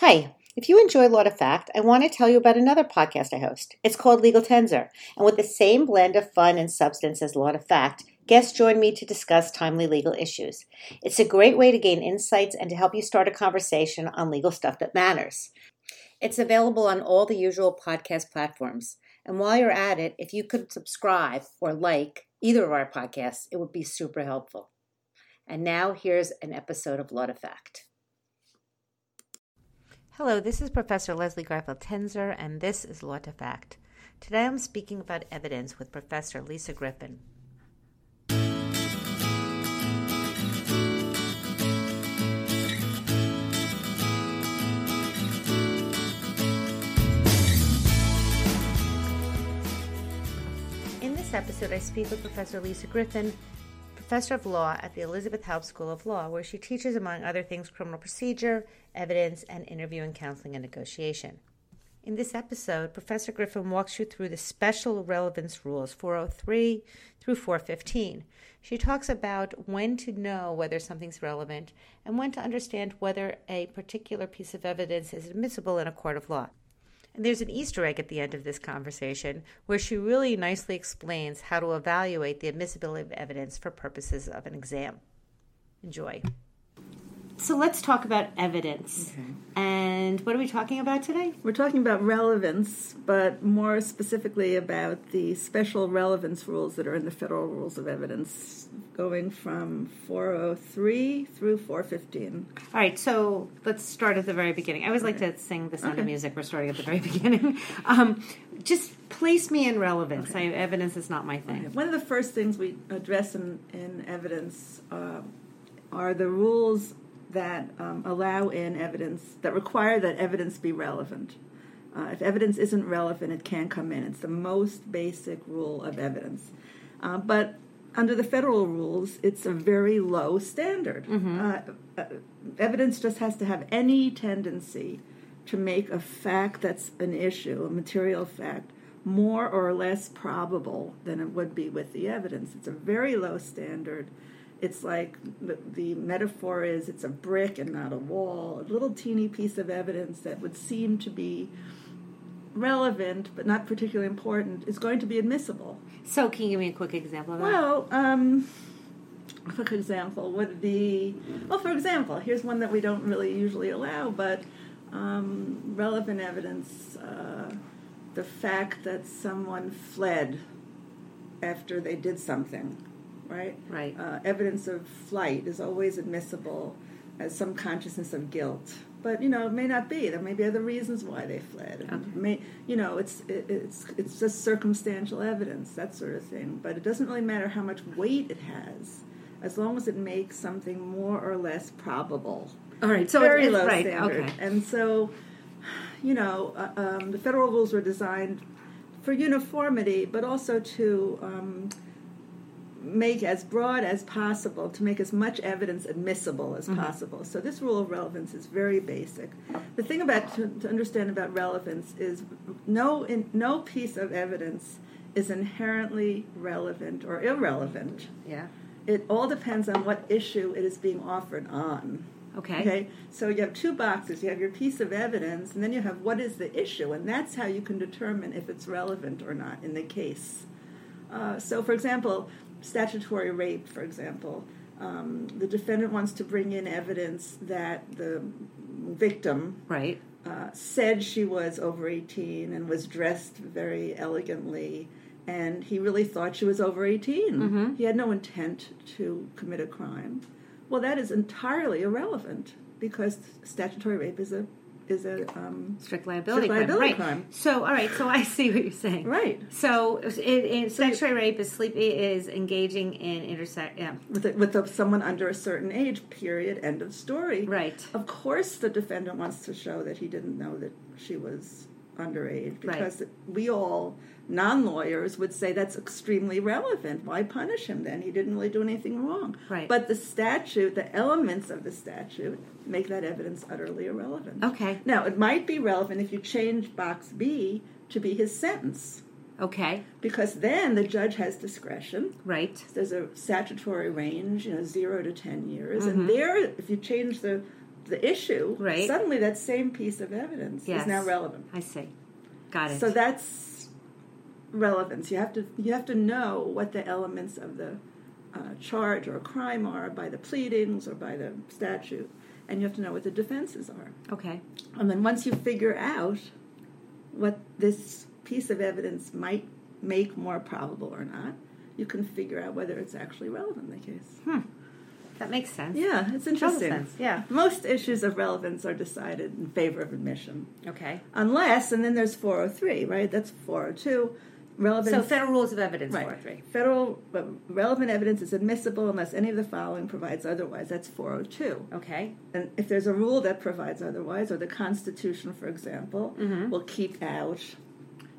Hi. If you enjoy Law to Fact, I want to tell you about another podcast I host. It's called Legal Tensor, and with the same blend of fun and substance as Law to Fact, guests join me to discuss timely legal issues. It's a great way to gain insights and to help you start a conversation on legal stuff that matters. It's available on all the usual podcast platforms. And while you're at it, if you could subscribe or like either of our podcasts, it would be super helpful. And now here's an episode of Law to Fact. Hello, this is Professor Leslie Garfield Tenzer, and this is Law to Fact. Today I'm speaking about evidence with Professor Lisa Griffin. In this episode, I speak with Professor Lisa Griffin, professor of law at the Elisabeth Haub School of Law, where she teaches, among other things, criminal procedure, evidence, and interviewing, counseling and negotiation. In this episode, Professor Griffin walks you through the special relevance rules 403 through 415. She talks about when to know whether something's relevant and when to understand whether a particular piece of evidence is admissible in a court of law. And there's an Easter egg at the end of this conversation where she really nicely explains how to evaluate the admissibility of evidence for purposes of an exam. Enjoy. So let's talk about evidence. Okay. And what are we talking about today? We're talking about relevance, but more specifically about the special relevance rules that are in the Federal Rules of Evidence, going from 403 through 415. All right, so let's start at the very beginning. I always like to sing the sound of music. We're starting at the very beginning. Um, just place me in relevance. I, evidence is not my thing. One of the first things we address in, in evidence uh, are the rules that um, allow in evidence, that require that evidence be relevant. Uh, if evidence isn't relevant, it can't come in. It's the most basic rule of evidence. Uh, but under the federal rules, it's a very low standard. Uh, uh, evidence just has to have any tendency to make a fact that's an issue, a material fact, more or less probable than it would be with the evidence. It's a very low standard. It's like the, the metaphor is it's a brick and not a wall, a little teeny piece of evidence that would seem to be relevant but not particularly important is going to be admissible. So, can you give me a quick example of that? Well, um, for example, would be well, for example, here's one that we don't really usually allow, but um, relevant evidence: uh, the fact that someone fled after they did something, right? Right. Uh, evidence of flight is always admissible as some consciousness of guilt. But you know, it may not be. There may be other reasons why they fled. Okay. May you know, it's it, it's it's just circumstantial evidence, that sort of thing. But it doesn't really matter how much weight it has, as long as it makes something more or less probable. All right, so very it's, low right, standard. okay. And so, you know, uh, um, the federal rules were designed for uniformity, but also to um, make as broad as possible, to make as much evidence admissible as Mm-hmm. possible. So this rule of relevance is very basic. The thing about to, to understand about relevance is no in, no piece of evidence is inherently relevant or irrelevant. Yeah. It all depends on what issue it is being offered on. Okay. Okay, so you have two boxes. You have your piece of evidence, and then you have what is the issue, and that's how you can determine if it's relevant or not in the case. Uh, so, for example, statutory rape, for example, um, the defendant wants to bring in evidence that the victim Right. uh, said she was over 18 and was dressed very elegantly, and he really thought she was over 18. Mm-hmm. He had no intent to commit a crime. Well, that is entirely irrelevant because statutory rape is a is a um, Strict liability, Strict liability crime. crime. Right. So, all right. So I see what you're saying. right So, it, it, So statutory rape is sleep is engaging in intersect. Yeah. with a, with a, someone under a certain age. Period. End of story. Right. Of course, the defendant wants to show that he didn't know that she was underage Right. because we all non-lawyers would say that's extremely relevant. Why punish him then? He didn't really do anything wrong. Right. But the statute, the elements of the statute, make that evidence utterly irrelevant. Okay. Now, it might be relevant if you change box B to be his sentence. Okay. because then the judge has discretion. Right. There's a statutory range, you know, zero to ten years, Mm-hmm. and there, if you change the the issue, Right. suddenly that same piece of evidence Yes. is now relevant. I see. Got it. So that's relevance. You have to you have to know what the elements of the uh, charge or crime are by the pleadings or by the statute, and you have to know what the defenses are. okay. And then once you figure out what this piece of evidence might make more probable or not, you can figure out whether it's actually relevant in the case. That makes sense. Yeah, it's interesting. sense. Yeah. Most issues of relevance are decided in favor of admission. Okay. Unless, and then there's 403, right? That's 402. Relevance. So federal rules of evidence, right. 403. Federal uh, relevant evidence is admissible unless any of the following provides otherwise. That's 402. Okay. And if there's a rule that provides otherwise, or the Constitution, for example, Mm-hmm. will keep out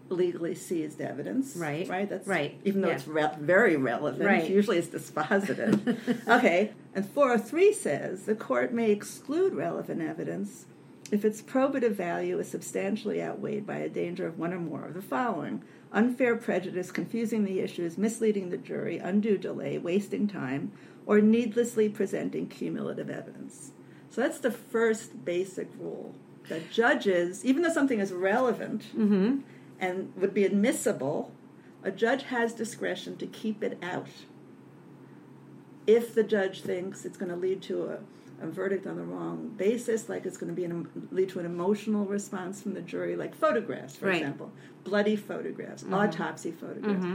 legally seized evidence. Right. Right. That's Right. Even though Yeah. it's re- very relevant, Right. usually it's dispositive. okay. And 403 says the court may exclude relevant evidence if its probative value is substantially outweighed by a danger of one or more of the following. Unfair prejudice, confusing the issues, misleading the jury, undue delay, wasting time, or needlessly presenting cumulative evidence. So that's the first basic rule that judges, even though something is relevant mm-hmm. and would be admissible, a judge has discretion to keep it out if the judge thinks it's going to lead to a, a verdict on the wrong basis, like it's going to be an, lead to an emotional response from the jury, like photographs, for Right. example, bloody photographs, autopsy photographs.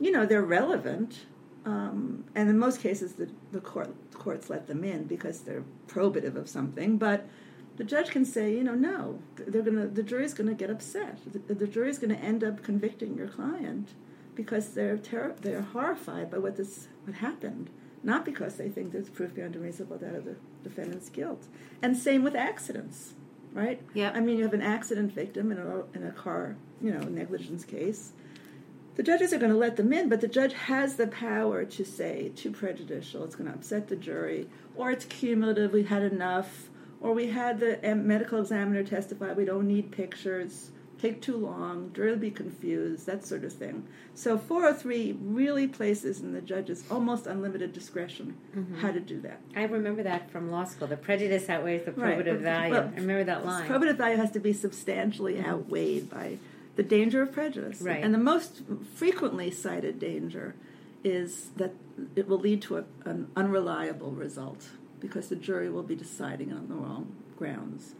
You know, they're relevant, um, and in most cases, the, the court courts let them in because they're probative of something. But the judge can say, you know, no, they're gonna, the jury's going to get upset. The, the jury's going to end up convicting your client because they're terror they're horrified by what this what happened, not because they think there's proof beyond a reasonable doubt of the defendant's guilt. And same with accidents, right? Yeah. I mean, you have an accident victim in a in a car, you know, negligence case. The judges are going to let them in, but the judge has the power to say too prejudicial. It's going to upset the jury, or it's cumulative. We had enough, or we had the medical examiner testify. We don't need pictures. Take too long. Jury will be confused. That sort of thing. So 403 really places in the judge's almost unlimited discretion mm-hmm. how to do that. I remember that from law school. The prejudice outweighs the Right. probative value. Well, I remember that line. Probative value has to be substantially mm-hmm. outweighed by the danger of prejudice. Right. And the most frequently cited danger is that it will lead to a, an unreliable result because the jury will be deciding on the wrong grounds.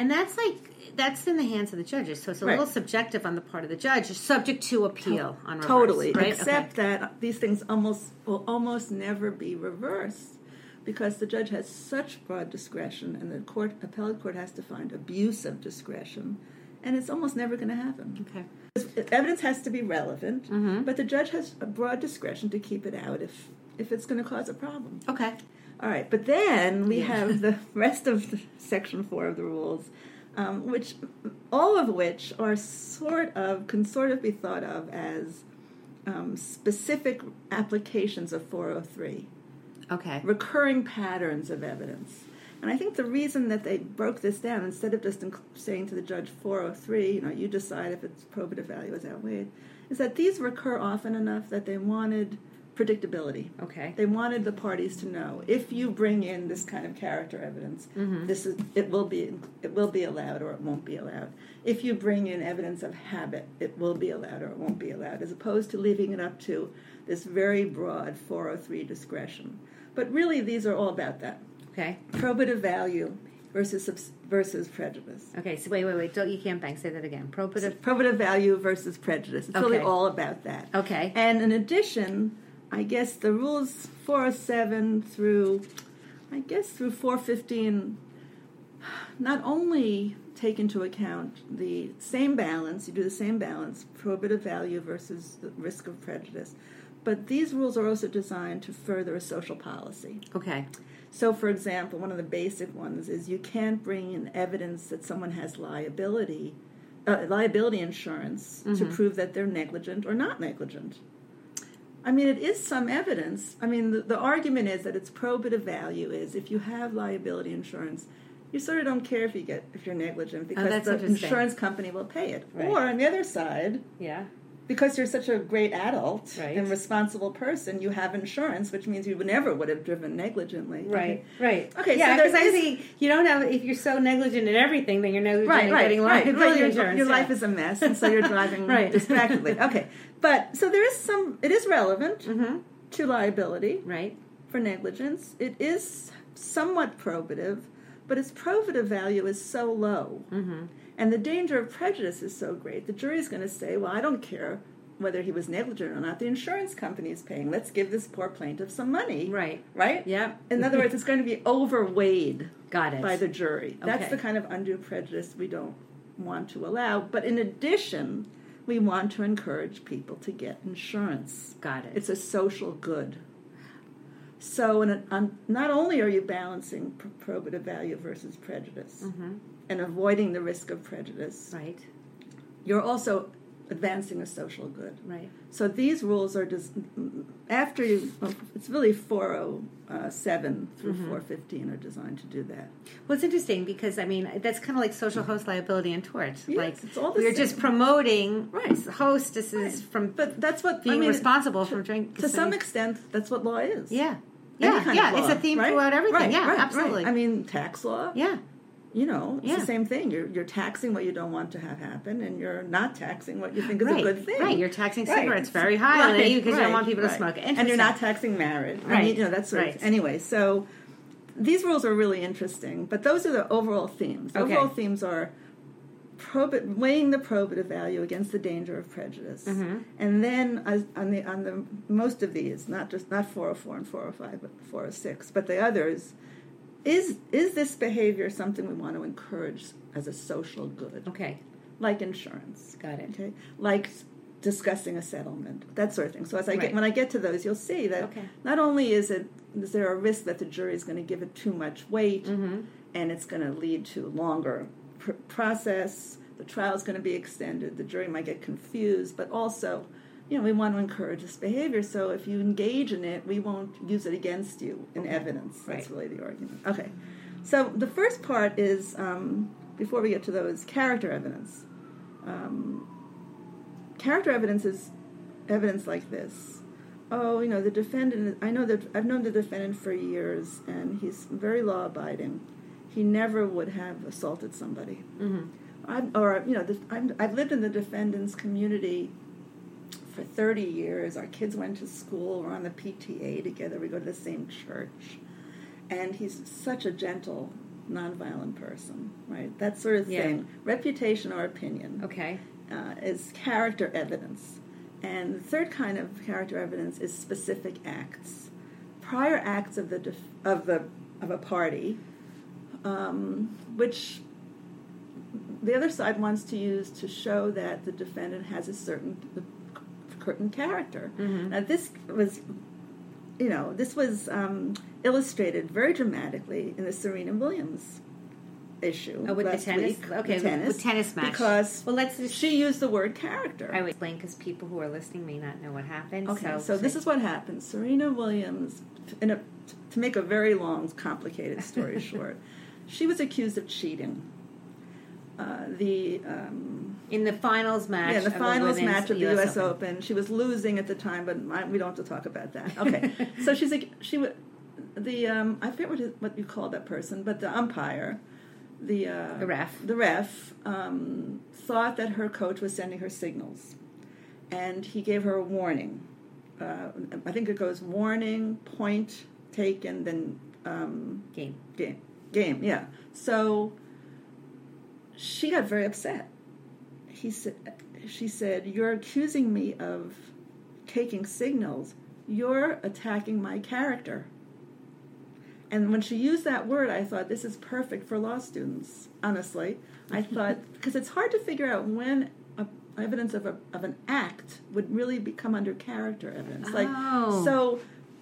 And that's like that's in the hands of the judges, so it's a Right. little subjective on the part of the judge, subject to appeal on reverse, Totally. right? Except that these things almost will almost never be reversed because the judge has such broad discretion and the court appellate court has to find abuse of discretion and it's almost never going to happen. okay. Evidence has to be relevant, Mm-hmm. but the judge has a broad discretion to keep it out if if it's going to cause a problem. Okay. All right, but then we have the rest of the section four of the rules, um, which all of which are sort of can sort of be thought of as um, specific applications of 403, Okay. recurring patterns of evidence. And I think the reason that they broke this down, instead of just saying to the judge 403, you know, you decide if its probative value is outweighed, is that these recur often enough that they wanted predictability. Okay. They wanted the parties to know if you bring in this kind of character evidence, mm-hmm. this is it will be it will be allowed or it won't be allowed. If you bring in evidence of habit, it will be allowed or it won't be allowed, as opposed to leaving it up to this very broad 403 discretion. But really, these are all about that Okay. probative value versus versus prejudice. Okay. So wait, wait, wait. Don't you can't bank. Say that again. Probative. Probative value versus prejudice. It's really all about that. Okay. And in addition, I guess the rules 407 through, I guess through 415, not only take into account the same balance, you do the same balance, probative value versus the risk of prejudice, but these rules are also designed to further a social policy. Okay. So, for example, one of the basic ones is you can't bring in evidence that someone has liability, uh, liability insurance to prove that they're negligent or not negligent. I mean, it is some evidence. I mean, the, the argument is that its probative value is if you have liability insurance, you sort of don't care if you get if you're negligent oh, because that's the insurance company will pay it. Right. Or on the other side, Yeah. Because you're such a great adult Right. and responsible person, you have insurance, which means you never would have driven negligently. Right, right. Okay, yeah, so because I was you don't have if you're so negligent in everything, then you're negligent Right, in right, getting right. liability right. Your, insurance. your yeah. life is a mess, and so you're driving Right. distractedly. Okay, but so there is some. It is relevant Mhm. to liability right. for negligence. It is somewhat probative, but its probative value is so low, Mm-hmm. And the danger of prejudice is so great. The jury's going to say, "Well, I don't care." Whether he was negligent or not, the insurance company is paying. Let's give this poor plaintiff some money. Right. Right? Yeah. In other words, it's going to be overweighed Got it. by the jury. That's the kind of undue prejudice we don't want to allow. But in addition, we want to encourage people to get insurance. Got it. It's a social good. So, in a, um, not only are you balancing pr- probative value versus prejudice mm-hmm. And avoiding the risk of prejudice, Right. you're also advancing a social good. Right. So these rules are just after you. well, It's really 407 through Mm-hmm. 415 are designed to do that. Well, it's interesting because I mean that's kind of like social host liability and tort. Yes, like it's all the we're same. just promoting Right. hostesses from But that's what being I mean, responsible for drink. To some extent, that's what law is. yeah, yeah, yeah. It's a theme right? throughout everything. Right, yeah, right, right. absolutely. I mean, tax law. yeah, You know, it's Yeah. the same thing. You're you're taxing what you don't want to have happen, and you're not taxing what you think is right, a good thing. right. You're taxing Right. cigarettes very highly Right, because you don't want people to smoke. and you're not taxing marriage. I Right, mean, you know, that's right. of, anyway. So these rules are really interesting, but those are the overall themes. The Okay. Overall themes are probi- weighing the probative value against the danger of prejudice, Mhm. and then as, on the on the most of these, not just not 404 and 405, but 406, but the others. Is is this behavior something we want to encourage as a social good, Okay, like insurance? got it. okay like discussing a settlement that sort of thing so as i Right. get when i get to those you'll see that Okay. not only is it is there a risk that the jury is going to give it too much weight Mm-hmm. and it's going to lead to longer pr- process the trial is going to be extended the jury might get confused but also you know we want to encourage this behavior so if you engage in it we won't use it against you in evidence that's Right. really the argument okay so the first part is um, before we get to those character evidence um, character evidence is evidence like this. Oh, you know, the defendant, I know that I've known the defendant for years and he's very law abiding. He never would have assaulted somebody. Mm-hmm. I'm, or, you know, the, I'm, I've lived in the defendant's community for 30 years. Our kids went to school, we're on the PTA together, we go to the same church. And he's such a gentle, nonviolent person, right? That sort of Yeah. thing. Reputation or opinion Okay. uh, is character evidence. And the third kind of character evidence is specific acts, prior acts of the def- of the of a party, um, which the other side wants to use to show that the defendant has a certain certain character. Mhm. Now this was, you know, this was um, illustrated very dramatically in the Serena Williams issue Oh, with the tennis. week. Okay, the with- tennis, with tennis match. because Well, let's just. she used the word character. I would explain because people who are listening may not know what happened. Okay, so, so, this is what happened. Serena Williams, in a, to make a very long, complicated story short, she was accused of cheating. Uh, the um, in the finals match. yeah, the of finals women's match of the U.S. Open. Open. She was losing at the time, but I, we don't have to talk about that. Okay, so she's like she would the um, I forget what, what you call that person, but the umpire, the uh, The ref. the ref um, thought that her coach was sending her signals, and he gave her a warning. Uh, I think it goes warning, point taken, then um, game. game. Game, yeah. So she got very upset. He said, "She said you're accusing me of taking signals. You're attacking my character." And when she used that word, I thought this is perfect for law students. Honestly, I thought because it's hard to figure out when a, evidence of a, of an act would really become under character evidence. Like Oh. so,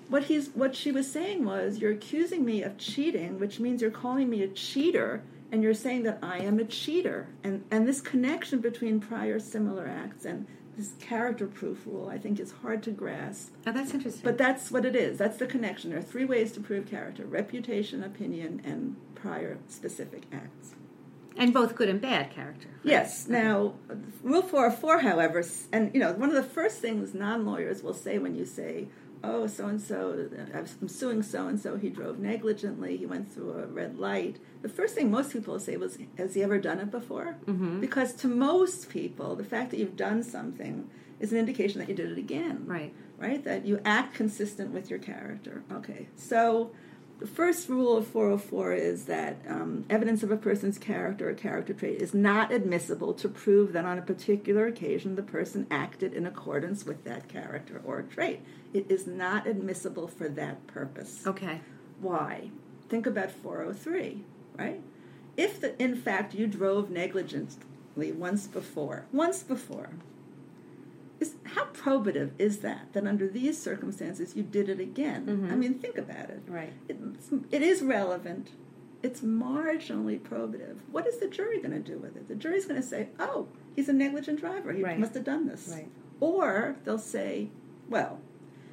what he's what she was saying was, you're accusing me of cheating, which means you're calling me a cheater, and you're saying that I am a cheater. And and this connection between prior similar acts and this character proof rule, I think, is hard to grasp. Oh, that's interesting. But that's what it is. That's the connection. There are three ways to prove character reputation, opinion, and prior specific acts. And both good and bad character. right? Yes. Now, Rule 404, however, and you know, one of the first things non lawyers will say when you say, oh, so and so, I'm suing so and so, he drove negligently, he went through a red light. The first thing most people will say was, has he ever done it before? Mm-hmm. Because to most people, the fact that you've done something is an indication that you did it again. Right. Right? That you act consistent with your character. Okay. So the first rule of 404 is that um, evidence of a person's character or character trait is not admissible to prove that on a particular occasion the person acted in accordance with that character or trait. It is not admissible for that purpose. Okay. Why? Think about 403, right? If, the, in fact, you drove negligently once before, once before, is, how probative is that, that under these circumstances you did it again? Mm-hmm. I mean, think about it. Right. It's, it is relevant. It's marginally probative. What is the jury going to do with it? The jury's going to say, oh, he's a negligent driver. He Right. must have done this. Right. Or they'll say, well,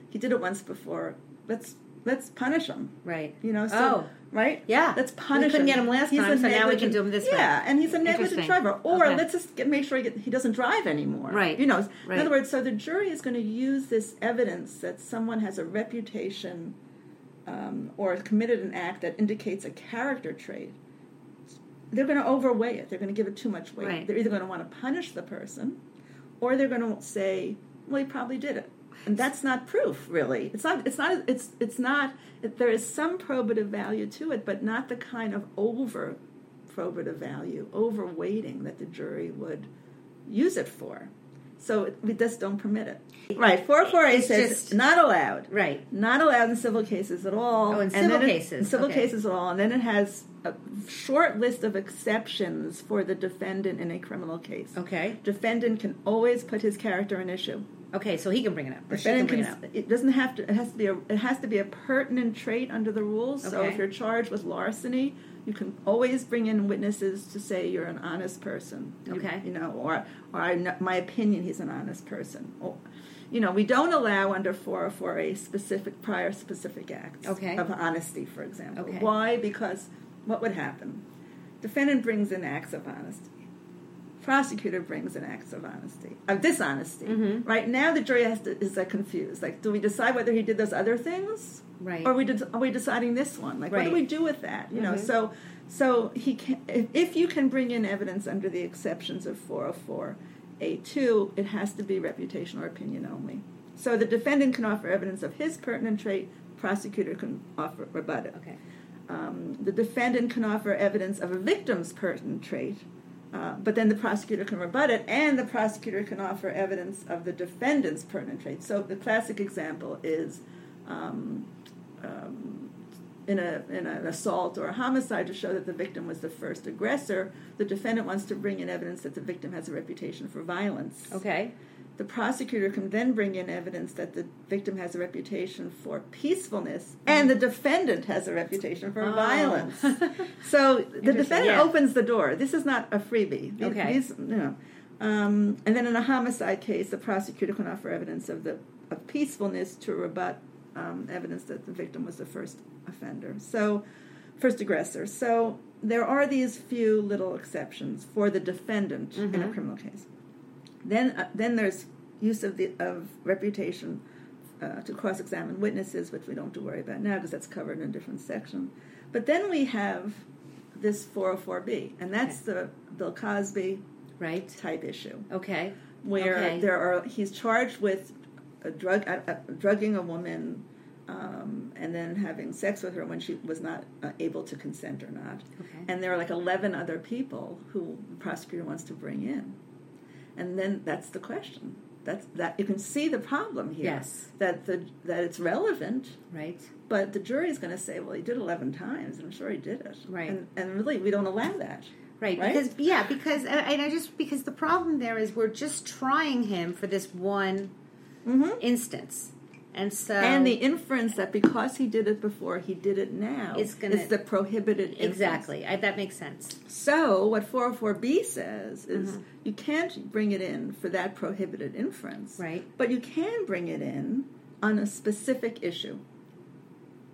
he did it once before. Let's let's punish him. Right. You know, so Oh. Right? Yeah. Let's We punish couldn't him. get him last He's time, so now we can do him this way. Yeah, and he's a negligent driver. Or Okay. let's just get, make sure he, get, he doesn't drive anymore. Right. You know, Right. in other words, so the jury is going to use this evidence that someone has a reputation um, or committed an act that indicates a character trait. They're going to overweigh it. They're going to give it too much weight. Right. They're either going to want to punish the person, or they're going to say, "Well, he probably did it." And that's not proof, really. It's not. It's not. It's. It's not. It, there is some probative value to it, but not the kind of over probative value, overweighting that the jury would use it for. So we just don't permit it. Right. Four four eight It's says just- not allowed. Right. Not allowed in civil cases at all. Oh, in And civil it- cases, in civil okay. cases at all, and then it has a short list of exceptions for the defendant in a criminal case. Okay. Defendant can always put his character in issue. Okay, so he can bring it up. Or she can Defendant bring it up. it doesn't have to. It has to be a. It has to be a pertinent trait under the rules. So Okay. if you're charged with larceny, you can always bring in witnesses to say you're an honest person. You- Okay. You, know, or or I, kn- my opinion, he's an honest person. Or, you know, we don't allow under 404 specific prior specific acts Okay. of honesty, for example. Okay. Why? Because what would happen? Defendant brings in acts of honesty. Prosecutor brings in acts of honesty, of dishonesty. Mhm. Right now, the jury has to, is like confused. Like, do we decide whether he did those other things, Right. or are we, de- are we deciding this one? Like, what do we do with that? You know, Mhm. so so he can if, if you can bring in evidence under the exceptions of 404 A2, it has to be reputation or opinion only. So the defendant can offer evidence of his pertinent trait. Prosecutor can offer rebut it. Okay. Um, the defendant can offer evidence of a victim's pertinent trait, uh, but then the prosecutor can rebut it, and the prosecutor can offer evidence of the defendant's pertinent trait. So the classic example is um, um, in, a, in an assault or a homicide to show that the victim was the first aggressor, the defendant wants to bring in evidence that the victim has a reputation for violence. Okay. The prosecutor can then bring in evidence that the victim has a reputation for peacefulness, and the defendant has a reputation for Oh. violence. So the defendant yeah. opens the door. This is not a freebie. Okay. These, you know. Um, and then in a homicide case, the prosecutor can offer evidence of the of peacefulness to rebut um, evidence that the victim was the first offender. So, first aggressor. So there are these few little exceptions for the defendant in a Mhm. criminal case. Then, uh, then there's use of the of reputation uh, to cross-examine witnesses, which we don't have to worry about now because that's covered in a different section. But then we have this 404B, and that's the Bill Cosby Right. type issue, Okay. where Okay. there are he's charged with a drug uh, uh, drugging a woman. Um, and then having sex with her when she was not uh, able to consent or not. Okay. And there are like 11 other people who the prosecutor wants to bring in. And then that's the question. That's that you can see the problem here. Yes. That the that it's relevant, Right. but the jury is going to say, well, he did 11 times, and I'm sure he did it. Right. And, and really, we don't allow that. Right, Right? because yeah, because and and I just because the problem there is we're just trying him for this one Mm-hmm. instance, and so and the inference that because he did it before, he did it now It's gonna- is the prohibited inference. exactly I, that makes sense. So what 404B says is Mhm. you can't bring it in for that prohibited inference. Right. But you can bring it in on a specific issue.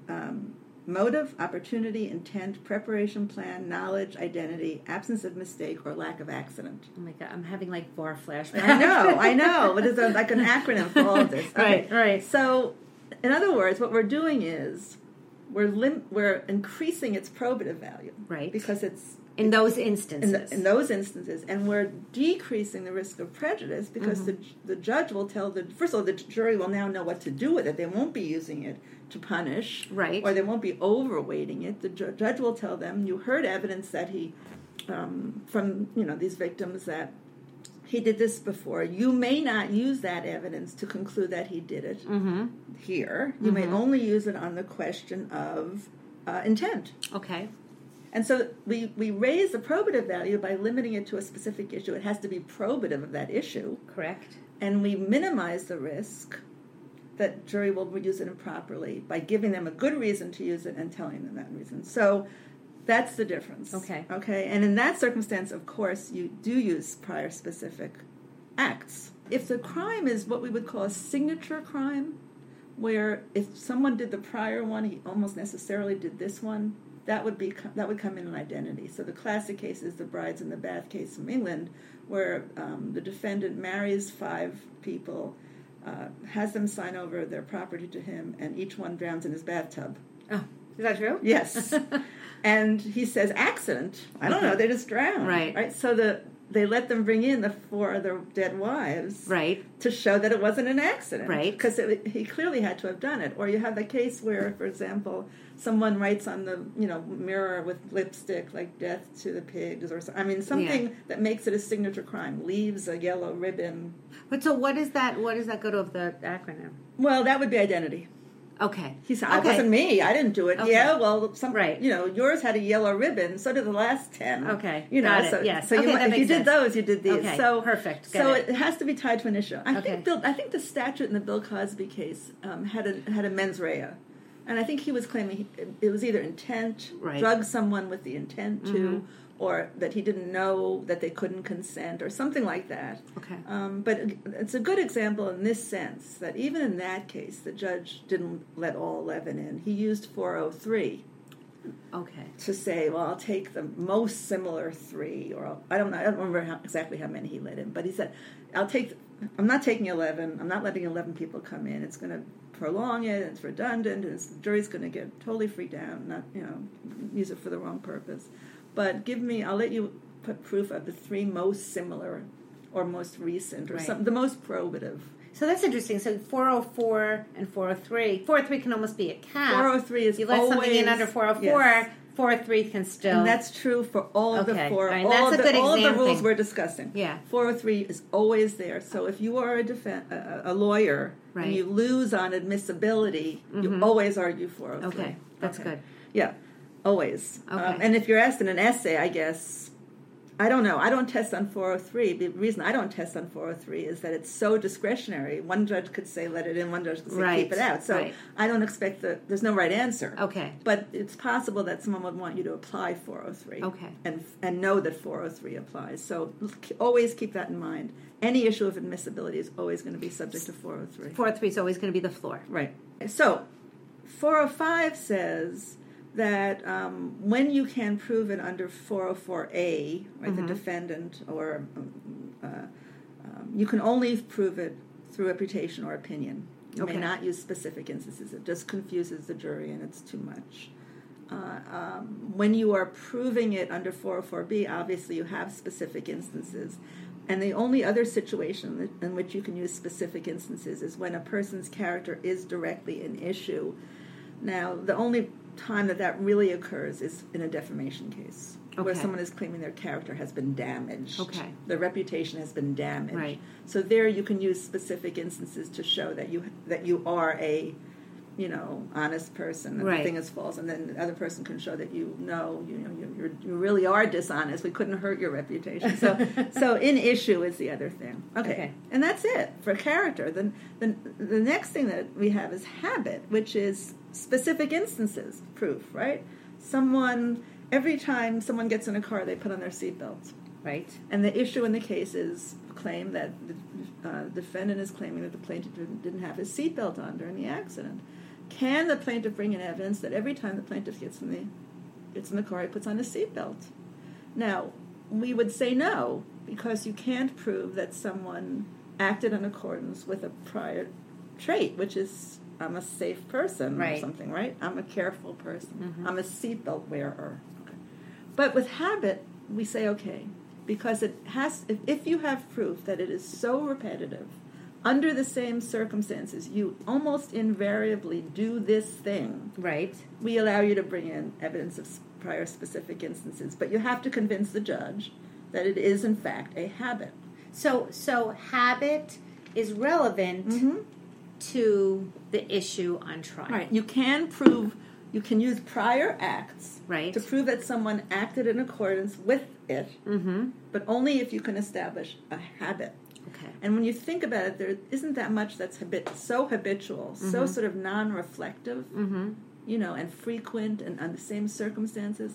Um, motive, opportunity, intent, preparation plan, knowledge, identity, absence of mistake, or lack of accident. Oh my god, I'm having like bar flashbacks. I know, I know, but it's a, like an acronym for all of this. Okay. Right, right. So, in other words, what we're doing is we're lim- we're increasing its probative value, Right. Because it's In those in, instances. the, in those instances, and we're decreasing the risk of prejudice because the the judge will tell the first of all the jury will now know what to do with it. They won't be using it to punish, Right. Or they won't be overweighting it. The ju- judge will tell them you heard evidence that he um, from you know these victims that he did this before. You may not use that evidence to conclude that he did it mm-hmm. here. You may only use it on the question of uh, intent. Okay. And so we, we raise the probative value by limiting it to a specific issue. It has to be probative of that issue. Correct. And we minimize the risk that jury will use it improperly by giving them a good reason to use it and telling them that reason. So that's the difference. Okay. Okay. And in that circumstance, of course, you do use prior specific acts. If the crime is what we would call a signature crime, where if someone did the prior one, he almost necessarily did this one. That would be that would come in an identity. So the classic case is the brides in the bath case from England, where um, the defendant marries five people, uh, has them sign over their property to him, and each one drowns in his bathtub. Oh, is that true? Yes. and he says accident. I don't know. They just drowned. Right. Right. So the they let them bring in the four other dead wives Right. to show that it wasn't an accident. Right. Because he clearly had to have done it. Or you have the case where, for example, someone writes on the you know mirror with lipstick like "death to the pigs" or. I mean something Yeah. that makes it a signature crime. Leaves a yellow ribbon. But so what is that? What does that go to of the acronym? Well, that would be identity. Okay. He said, okay. "It wasn't me. I didn't do it." Okay. Yeah, well, some, Right. You know, yours had a yellow ribbon. So did the last ten. Okay. you know, so Yes. So you, Okay, that if you makes did those, you did these. Okay, So perfect. Got so it. it. has to be tied to an issue. I Okay. think Bill. I think the statute in the Bill Cosby case um, had a had a mens rea, and I think he was claiming he, it was either intent, Right. drug someone with the intent to, Mhm. or that he didn't know that they couldn't consent, or something like that. Okay. Um, but it's a good example in this sense that even in that case, the judge didn't let all 11 in. He used 403 Okay. to say, well, I'll take the most similar three, or I'll, I don't know, I don't remember how, exactly how many he let in, but he said, I'll take, I'm not taking 11, I'm not letting 11 people come in. It's going to prolong it, it's redundant, and it's, the jury's going to get totally freaked out, not, you know, use it for the wrong purpose. But give me, I'll let you put proof of the three most similar or most recent or Right. some, the most probative. So that's interesting. So 404 and 403. 403 can almost be a cap. 403 is you let something in always- under 404, yes. 403 can still. And that's true for all of the four, All right, all, that's of a the, all the rules thing. we're discussing. Yeah. 403 is always there. So if you are a, defen- a, a lawyer Right. and you lose on admissibility, you always argue 403. Okay, that's good. Yeah, always. Um, and if you're asked in an essay, I guess, I don't know. I don't test on 403. The reason I don't test on 403 is that it's so discretionary. One judge could say let it in, one judge could say Right, keep it out. So right. I don't expect that there's no right answer. Okay. But it's possible that someone would want you to apply 403. Okay. And and know that 403 applies. So always keep that in mind. Any issue of admissibility is always going to be subject to 403. 403 is always going to be the floor. Right. So 405 says that um, when you can prove it under 404A, right, the defendant, or um, uh, um, you can only prove it through reputation or opinion. You Okay. may not use specific instances. It just confuses the jury and it's too much. Uh, um, when you are proving it under 404B, obviously you have specific instances. And the only other situation in which you can use specific instances is when a person's character is directly an issue. Now, the only time that that really occurs is in a defamation case, where someone is claiming their character has been damaged. Okay. Their reputation has been damaged. Right. So there you can use specific instances to show that you that you are a you know, honest person, and Right. the thing is false, and then the other person can show that you know, you know, you, you're, you really are dishonest. We couldn't hurt your reputation. So, so in issue is the other thing. Okay. Okay. and that's it for character. Then, the the next thing that we have is habit, which is specific instances proof. Right? Someone every time someone gets in a car, they put on their seatbelt. Right. And the issue in the case is claim that the uh, defendant is claiming that the plaintiff didn't, didn't have his seatbelt on during the accident. Can the plaintiff bring in evidence that every time the plaintiff gets in the gets in the car, he puts on a seatbelt? Now, we would say no because you can't prove that someone acted in accordance with a prior trait, which is I'm a safe person Right. or something, right? I'm a careful person. Mhm. I'm a seatbelt wearer. Okay. But with habit, we say okay because it has. If, if you have proof that it is so repetitive, under the same circumstances, you almost invariably do this thing. Right. We allow you to bring in evidence of prior specific instances, but you have to convince the judge that it is in fact a habit. So so habit is relevant Mm-hmm. to the issue on trial. Right. You can prove, you can use prior acts Right. to prove that someone acted in accordance with it, Mm-hmm. but only if you can establish a habit. Okay. And when you think about it, there isn't that much that's habit- so habitual, so sort of non-reflective, Mm-hmm. you know, and frequent and under the same circumstances.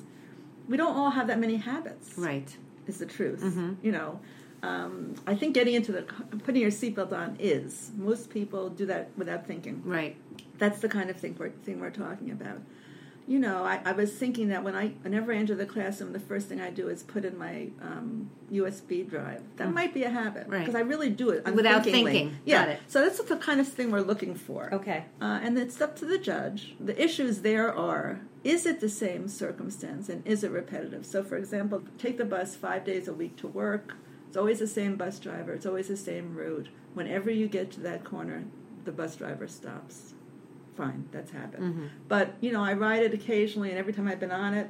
We don't all have that many habits. Right. Is the truth. Mhm. You know, um, I think getting into the putting your seatbelt on is most people do that without thinking. Right. That's the kind of thing we're, thing we're talking about. You know, I, I was thinking that when I whenever I enter the classroom, the first thing I do is put in my um, USB drive. That might be a habit Mm. Right. because I really do it Without thinking. Yeah, Got it. so that's the kind of thing we're looking for. Okay. Uh, and it's up to the judge. The issues there are is it the same circumstance and is it repetitive? So, for example, take the bus five days a week to work. It's always the same bus driver, it's always the same route. Whenever you get to that corner, the bus driver stops. Fine, that's habit. Mhm. But, you know, I ride it occasionally, and every time I've been on it,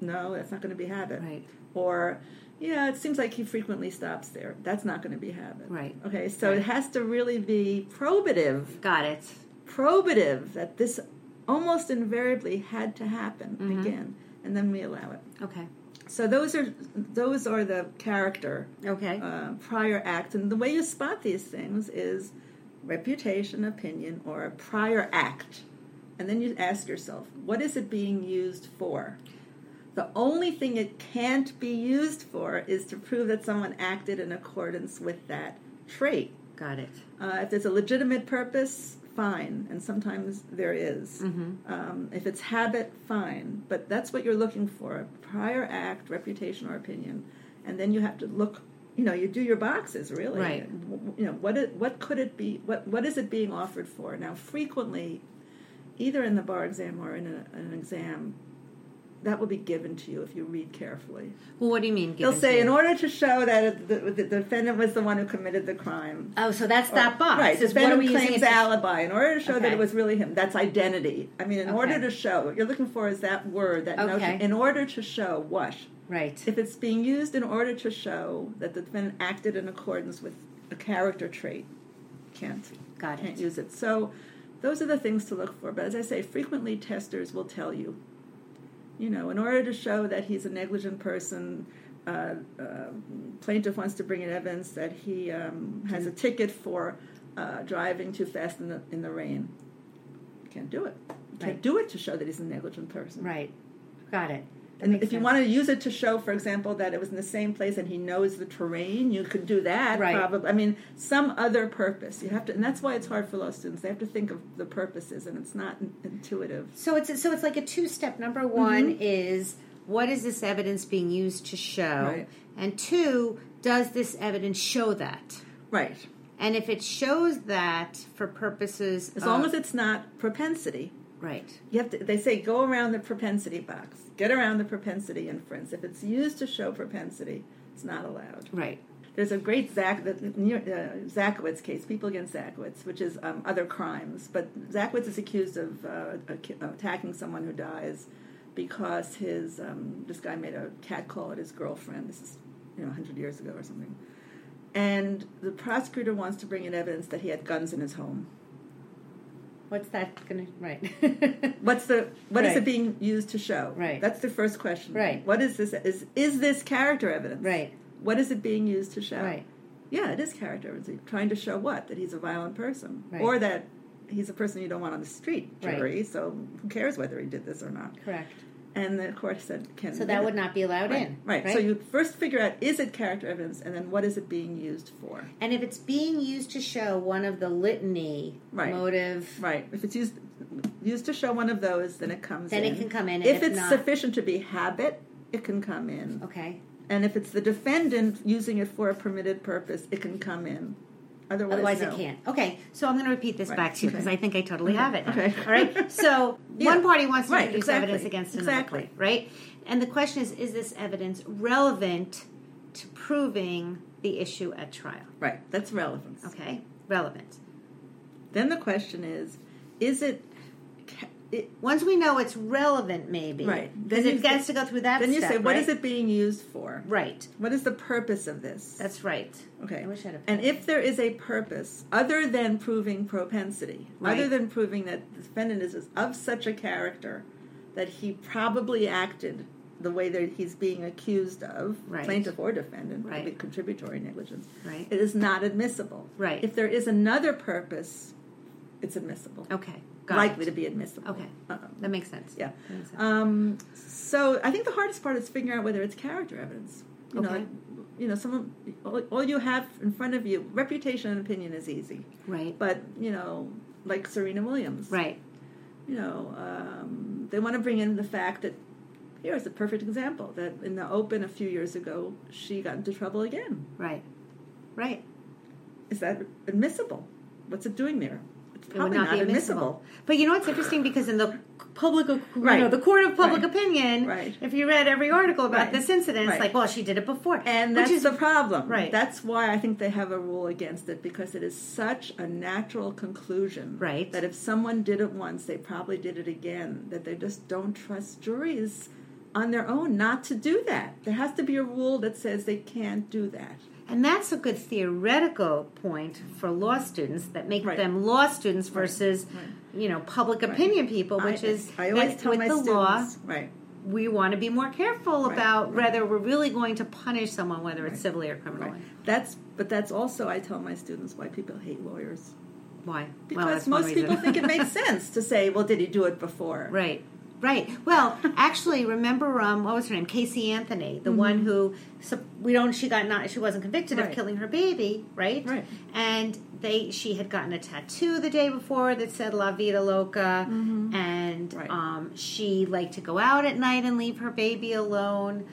no, that's not going to be habit. Right. Or, yeah, it seems like he frequently stops there. That's not going to be habit. Right. Okay, so Right. it has to really be probative Got it. probative that this almost invariably had to happen Mhm. again, and then we allow it. Okay. So those are those are the character Okay. uh, prior acts, and the way you spot these things is reputation, opinion, or a prior act, and then you ask yourself, what is it being used for? The only thing it can't be used for is to prove that someone acted in accordance with that trait. Got it. Uh, if there's a legitimate purpose, fine, and sometimes there is. Mm-hmm. Um, if it's habit, fine, but that's what you're looking for: a prior act, reputation, or opinion, and then you have to look. You know, you do your boxes really. Right. You know, what it, what could it be? What what is it being offered for? Now, frequently, either in the bar exam or in a, an exam, that will be given to you if you read carefully. Well, what do you mean? They'll say, in order to show that the, the defendant was the one who committed the crime, Oh, so that's that or- box. Right. Are Defendant claims alibi. In order to show that it was really him, that's identity. I mean, in order to show, what you're looking for is that word, that Okay. notion. In order to show what? Right. If it's being used in order to show that the defendant acted in accordance with a character trait, can't Got can't use it. So, those are the things to look for. But as I say, frequently testers will tell you, you know, in order to show that he's a negligent person, uh, uh, plaintiff wants to bring in evidence that he um, has a ticket for uh, driving too fast in the in the rain. Can't do it. Can't Right. do it to show that he's a negligent person. Right. Got it. And if you sense. want to use it to show, for example, that it was in the same place and he knows the terrain, you could do that. Right. Probably. I mean, some other purpose. You have to, and that's why it's hard for law students. They have to think of the purposes, and it's not intuitive. So it's so it's like a two step. Number one Mm-hmm. is what is this evidence being used to show, Right. and two, does this evidence show that? Right. And if it shows that for purposes, As of, long as it's not propensity. Right, You have to. They say go around the propensity box. Get around the propensity inference. If it's used to show propensity, it's not allowed. right, There's a great Zach, the, the New York- uh, Zackowitz case, people against Zackowitz, which is um, other crimes. But Zackowitz is accused of uh, attacking someone who dies because his um, this guy made a cat call at his girlfriend. This is you know 100 years ago or something. And the prosecutor wants to bring in evidence that he had guns in his home. What's that gonna right? What's the what is Right. it being used to show? Right. That's the first question. Right. What is this? Is is this character evidence? right, What is it being used to show? right, Yeah, it is character evidence. Trying to show what? That he's a violent person. Right. Or that he's a person you don't want on the street, Right. so who cares whether he did this or not? correct. And the court said can. So that would not be allowed right, in. Right. So you first figure out is it character evidence, and then what is it being used for? And if it's being used to show one of the litany Right. motive, Right. If it's used used to show one of those, then it comes then in. it can come in. and If it's not, sufficient to be habit, it can come in. okay. And if it's the defendant using it for a permitted purpose, it can come in. Otherwise, Otherwise, no. it can't. Okay, so I'm going to repeat this Right, back to you because okay. I think I totally have it. now. Okay. All right. So Yeah. one party wants to Right, introduce exactly, evidence against another exactly. party, right? And the question is: Is this evidence relevant to proving the issue at trial? Right. That's relevance. Okay, relevant. Then the question is, is it? It Once we know it's relevant, maybe Right. Then it gets to go through that. then you step, say, what right? is it being used for? Right. What is the purpose of this? That's right. Okay. I wish I had a And if there is a purpose other than proving propensity, Right. other than proving that the defendant is of such a character that he probably acted the way that he's being accused of, Right. plaintiff or defendant, Right. contributory negligence, Right. it is not admissible. Right. If there is another purpose, it's admissible. Okay. Got Likely it. to be admissible. Okay. Um, That makes sense. yeah. Makes sense. Um, so I think the hardest part is figuring out whether it's character evidence. You know, Okay. like, you know, someone all, all you have in front of you, reputation and opinion is easy, right. but you know, like Serena Williams, Right. You know, um, they want to bring in the fact that here's a perfect example that in the Open a few years ago she got into trouble again. Right. Right. Is that admissible? What's it doing there? It would probably not, be admissible. But you know what's interesting because in the public, you Right. know, the court of public Right. opinion, Right. if you read every article about Right. this incident, it's like, well, she did it before, And which that's is the problem. Right. That's why I think they have a rule against it because it is such a natural conclusion. Right. That if someone did it once, they probably did it again. That they just don't trust juries on their own not to do that. There has to be a rule that says they can't do that. And that's a good theoretical point for law students that make Right. them law students versus, Right. you know, public opinion people, which I, is I always tell with my the students, law, right. we want to be more careful Right. about Right. whether we're really going to punish someone, whether it's Right. civilly or criminally. Right. That's but that's also I tell my students why people hate lawyers. Why? Because one most people think it makes sense to say, well, did he do it before? Right. Right. Well, actually, remember um, what was her name? Casey Anthony, the one who so we don't. She got not. She wasn't convicted of Mm-hmm. Killing her baby, right? Right. And they she had gotten a tattoo the day before that said "La Vida Loca," and Mm-hmm. Right. um, she liked to go out at night and leave her baby alone.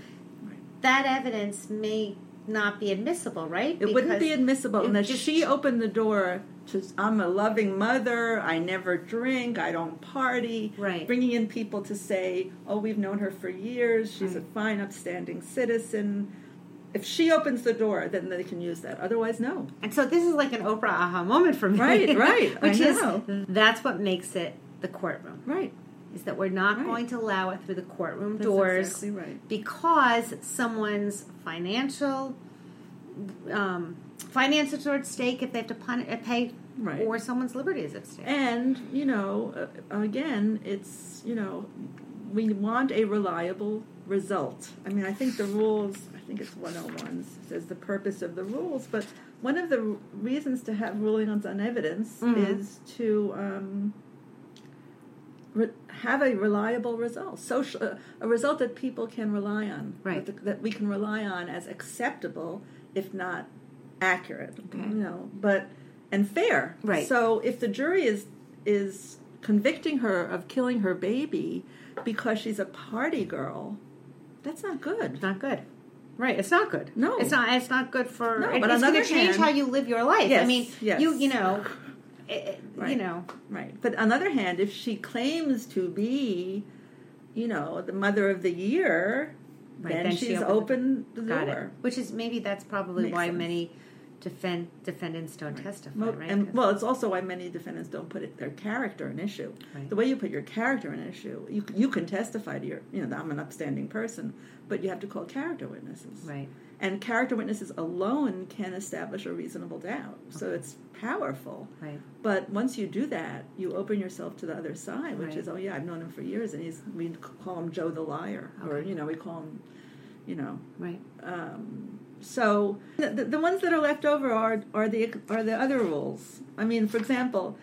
Right. That evidence may not be admissible, right? It wouldn't be admissible unless just- she opened the door to I'm a loving mother, I never drink, I don't party. Right. Bringing in people to say, oh, we've known her for years, she's Right. a fine, upstanding citizen. If she opens the door, then they can use that. Otherwise, no. And so this is like an Oprah aha moment for me. Right, right. Which is that's what makes it the courtroom. Right. Is that we're not Right. going to allow it through the courtroom That's doors exactly right. because someone's financial um, finances are at stake if they have to pun- uh, pay, Right. or someone's liberty is at stake. And, you know, uh, again, it's, you know, we want a reliable result. I mean, I think the rules, I think it's 101, says the purpose of the rules, but one of the reasons to have rulings on evidence Mhm. is to um, re- have a reliable result, social, uh, a result that people can rely on, Right. that, that we can rely on as acceptable, if not accurate. Okay. You know, but and fair. Right. So if the jury is is convicting her of killing her baby because she's a party girl, that's not good. Not good. Right, it's not good. No. it's not. It's not good for. No, it- but it's going to change how you live your life. I mean, yes. you you know, it, it- you Right. know, Right. But on the other hand, if she claims to be, you know, the mother of the year, Right, then, then she she's opened opened the got door. it. Which is maybe that's probably Makes why sense. many defend defendants don't testify. Mo- right? And well, it's also why many defendants don't put it, their character in issue. Right. The way you put your character in issue, you you can testify to your, you know, that I'm an upstanding person, but you have to call character witnesses. right. And character witnesses alone can establish a reasonable doubt. So it's powerful. Right. But once you do that, you open yourself to the other side, which Right. is, oh yeah, I've known him for years, and he's we call him Joe the liar, or you know, we call him, you know. Right. Um, so the, the, ones that are left over are are the are the other rules. I mean, for example,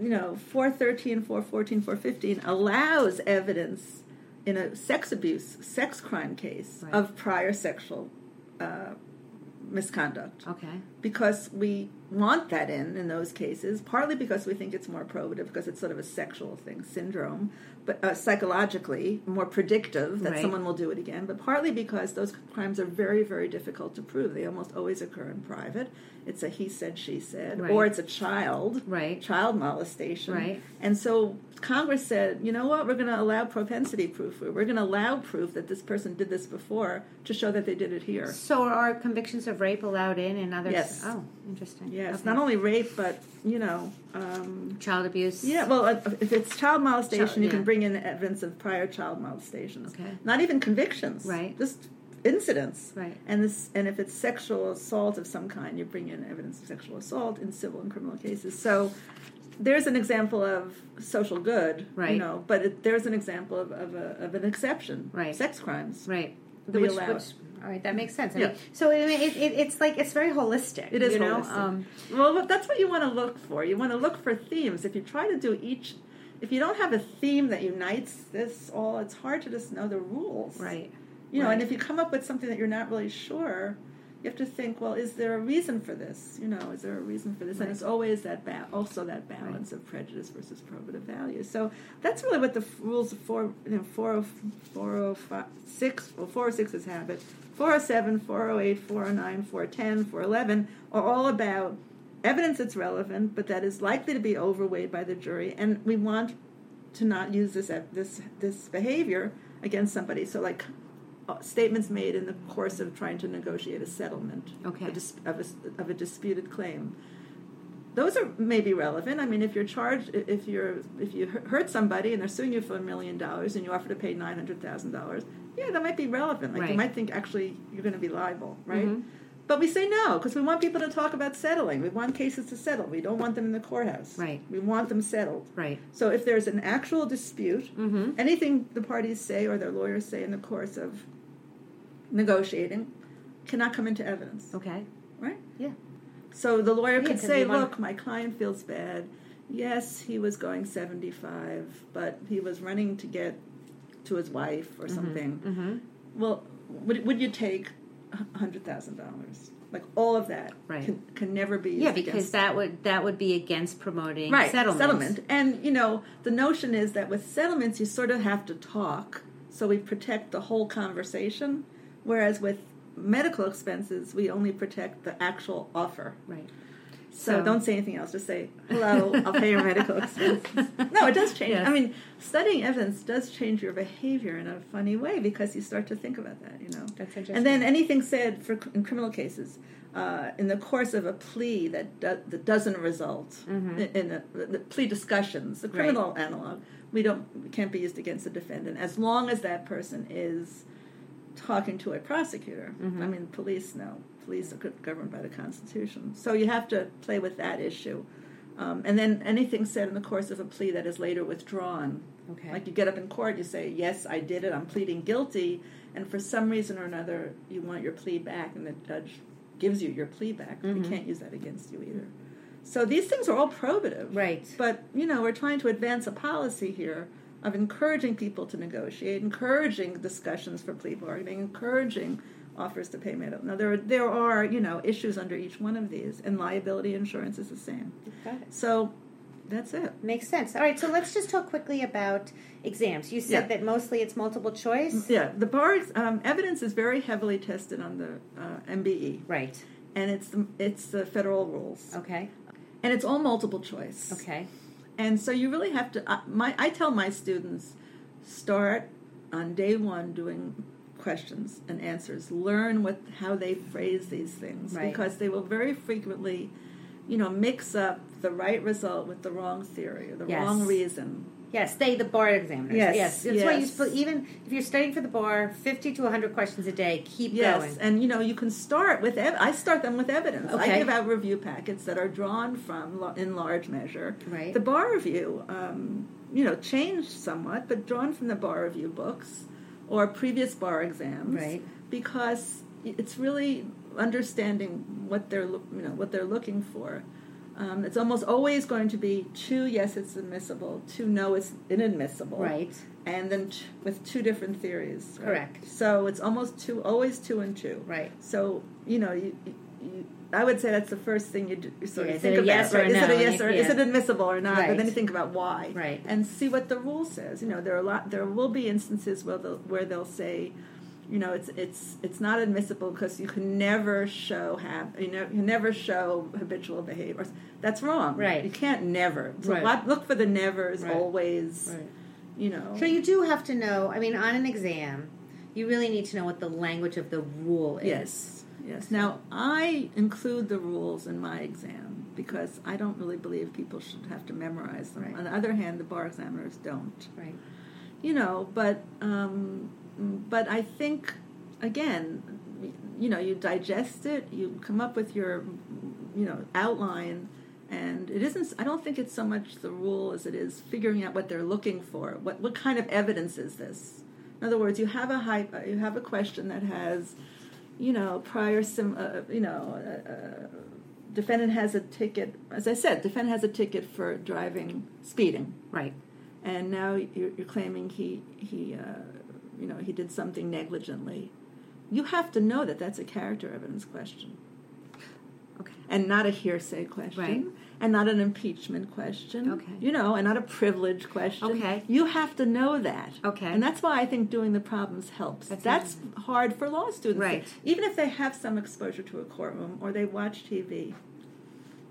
you know, 413, 414, 415 allows evidence in a sex abuse, sex crime case Right. of prior sexual uh, misconduct Okay. because we want that in in those cases partly because we think it's more probative because it's sort of a sexual thing syndrome but uh, psychologically more predictive that Right. someone will do it again but partly because those crimes are very very difficult to prove they almost always occur in private it's a he said she said Right. or it's a child Right. child molestation Right. and so congress said you know what we're going to allow propensity proof we're going to allow proof that this person did this before to show that they did it here So are convictions of rape allowed in and others? Yes. Oh, interesting. Yes, Okay. not only rape, but you know, um, child abuse. yeah. Well, if it's child molestation, Child- you yeah. can bring in evidence of prior child molestations. Okay. Not even convictions. Right. Just incidents. Right. And this, and if it's sexual assault of some kind, you bring in evidence of sexual assault in civil and criminal cases. So. There's an example of social good, Right. you know, but it, there's an example of, of, a, of an exception, Right. Sex crimes. Right. We which, allow which, all right, that makes sense. I Yeah. mean, so it, it, it's like it's very holistic. It is you know? holistic. Um, Well, look, that's what you want to look for. You want to look for themes. If you try to do each, if you don't have a theme that unites this all, it's hard to just know the rules. right. You know, and if you come up with something that you're not really sure, you have to think, well, is there a reason for this? You know, is there a reason for this? Right. And it's always that ba- also that balance of prejudice versus probative value. So that's really what the f- rules of four, you know, 40, 406, well, 406 have it. 407, 408, 409, 410, 411 are all about evidence that's relevant, but that is likely to be overweighed by the jury, and we want to not use this this this behavior against somebody. So, like uh, statements made in the course of trying to negotiate a settlement Okay. a dis- of, a, of a disputed claim. Those are maybe relevant. I mean, if you're charged, if you're if you hurt somebody and they're suing you for a million dollars and you offer to pay nine hundred thousand dollars, yeah, that might be relevant. Like Right. you might think actually you're going to be liable, right? Mhm. But we say no because we want people to talk about settling. We want cases to settle. We don't want them in the courthouse. Right. We want them settled. Right. So if there's an actual dispute, Mm-hmm. anything the parties say or their lawyers say in the course of negotiating cannot come into evidence, Okay. right? Yeah. So the lawyer Yeah, could say, "Look, my client feels bad. Yes, he was going 75, but he was running to get to his wife or something. Mm-hmm. Well, would, would you take $100,000? Like all of that Right. can, can never be Yeah, because that would that would be against promoting right settlements. settlement and you know the notion is that with settlements you sort of have to talk so we protect the whole conversation whereas with medical expenses we only protect the actual offer Right. so, So- don't say anything else just say hello i'll pay your medical expenses no it does change Yes. i mean studying evidence does change your behavior in a funny way because you start to think about that you know That's interesting. and then anything said for in criminal cases uh, in the course of a plea that do, that doesn't result Mhm. in, in a, the plea discussions, the criminal analog, we don't we can't be used against the defendant as long as that person is talking to a prosecutor. Mhm. I mean, police no, police are governed by the Constitution, so you have to play with that issue. Um, and then anything said in the course of a plea that is later withdrawn, Okay. like you get up in court, you say, "Yes, I did it. I'm pleading guilty," and for some reason or another, you want your plea back, and the judge gives you your plea back. You Mhm. can't use that against you either. So these things are all probative, Right. But you know, we're trying to advance a policy here of encouraging people to negotiate, encouraging discussions for plea bargaining, encouraging offers to pay medical. Now there are, there are you know issues under each one of these, and liability insurance is the same. Got it. So that's it. Makes sense. All right, so let's just talk quickly about exams. You said Yeah. that mostly it's multiple choice. Yeah, the bar um, evidence is very heavily tested on the uh, MBE, Right. and it's the, it's the federal rules, Okay. and it's all multiple choice. Okay. And so you really have to. Uh, my I tell my students start on day one doing questions and answers. Learn what how they phrase these things Right. because they will very frequently, you know, mix up the right result with the wrong theory or the Yes. wrong reason. Yes, they the bar examiners. Yes, yes. That's why you yes. sp- even if you're studying for the bar, fifty to hundred questions a day. Keep Yes, going. and you know you can start with. Ev- I start them with evidence. Okay. I give out review packets that are drawn from, in large measure, Right. the bar review. Um, you know, changed somewhat, but drawn from the bar review books or previous bar exams, Right. Because it's really understanding what they're you know what they're looking for. Um, it's almost always going to be two yes, it's admissible, two no, it's inadmissible. Right. And then t- with two different theories. right? Correct. So it's almost two, always two and two. Right. So you know, you, you, I would say that's the first thing you, do, sort Yeah, of think about. yes or right? is no? it a yes or is it admissible or not? But then you think about why, Right. And see what the rule says. You know, there are a lot. There will be instances where they'll, where they'll say, you know, it's it's it's not admissible because you can never show have you know you can never show habitual behavior. That's wrong. Right. You can't never. So Right. lot- look for the nevers Right. always. Right. You know. So you do have to know. I mean, on an exam, you really need to know what the language of the rule is. Yes, yes. Now I include the rules in my exam because I don't really believe people should have to memorize them. Right. On the other hand, the bar examiners don't. Right. You know, but um, but I think again, you know, you digest it, you come up with your you know outline. And it isn't. I don't think it's so much the rule as it is figuring out what they're looking for. What what kind of evidence is this? In other words, you have a hype, you have a question that has, you know, prior sim, uh, you know, uh, uh, defendant has a ticket. As I said, defendant has a ticket for driving speeding, Right. and now you're, you're claiming he he, uh, you know, he did something negligently. You have to know that that's a character evidence question, Okay. and not a hearsay question, Right. and not an impeachment question. Okay. you know, and not a privilege question. Okay. you have to know that. Okay. and that's why I think doing the problems helps. That's That's, hard for law students, Right. Even if they have some exposure to a courtroom or they watch TV,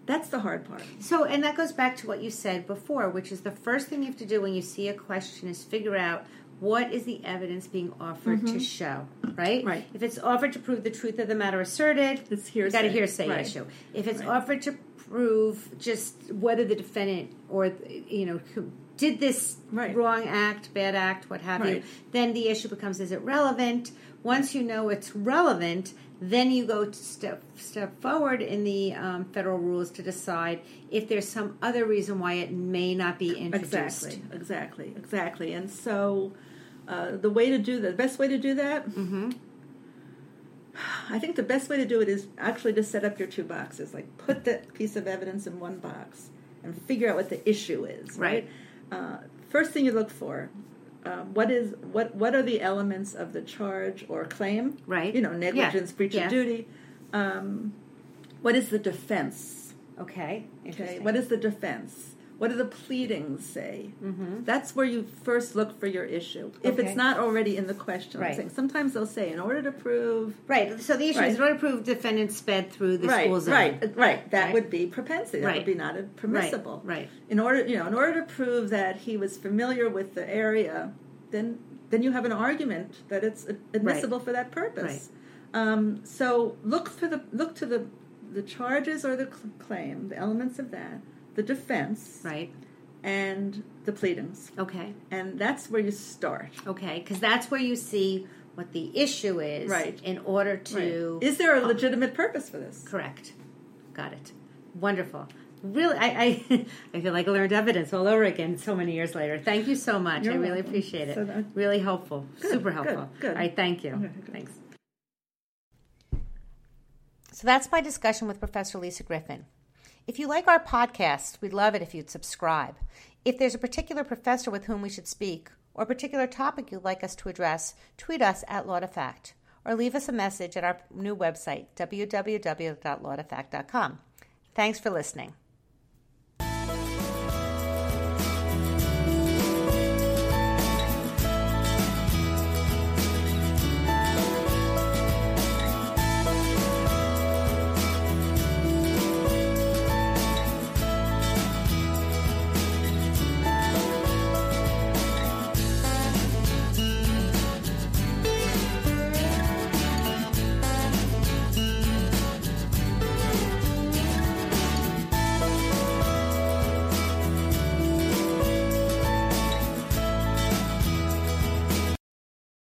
that's the hard part. So, and that goes back to what you said before, which is the first thing you have to do when you see a question is figure out what is the evidence being offered to show, right? Mm-hmm. Right. If it's offered to prove the truth of the matter asserted, It's you got a hearsay. hearsay Right. issue. If it's Right. offered to prove just whether the defendant or you know who did this Right. wrong act, bad act, what have you, then the issue becomes is it relevant? Once you know it's relevant, then you go to step step forward in the um, federal rules to decide if there's some other reason why it may not be introduced. Exactly, exactly, exactly. And so, uh, the way to do that, the best way to do that, Mm-hmm. I think the best way to do it is actually to set up your two boxes. Like put the piece of evidence in one box and figure out what the issue is. Right. Uh, first thing you look for. Um, what is what? What are the elements of the charge or claim? Right. You know, negligence, breach Yeah. of duty. Um, what is the defense? Okay. Okay, what is the defense? What do the pleadings say? Mhm. That's where you first look for your issue. If Okay. it's not already in the question, Right. sometimes they'll say, in order to prove. Right. So the issue Right. is in order to prove defendant sped through the right, school zone. right, right. That Right. would be propensity. That would be not permissible. Right. In order, you know, in order to prove that he was familiar with the area, then then you have an argument that it's admissible for that purpose. Um, so look for the look to the the charges or the cl- claim, the elements of that, the defense, Right. and the pleadings. Okay. And that's where you start. Okay. Because that's where you see what the issue is. Right. In order to. Is there a legitimate purpose for this? Correct. Got it. Wonderful. Really, I, I, I feel like I learned evidence all over again so many years later. Thank you so much. You're I really welcome. appreciate it. So really helpful. Good, Super helpful. good. All right. Thank you. Okay. Thanks. So that's my discussion with Professor Lisa Griffin. If you like our podcast, we'd love it if you'd subscribe. If there's a particular professor with whom we should speak, or a particular topic you'd like us to address, tweet us at LawToFact, or leave us a message at our new website, www.lawtofact.com. Thanks for listening.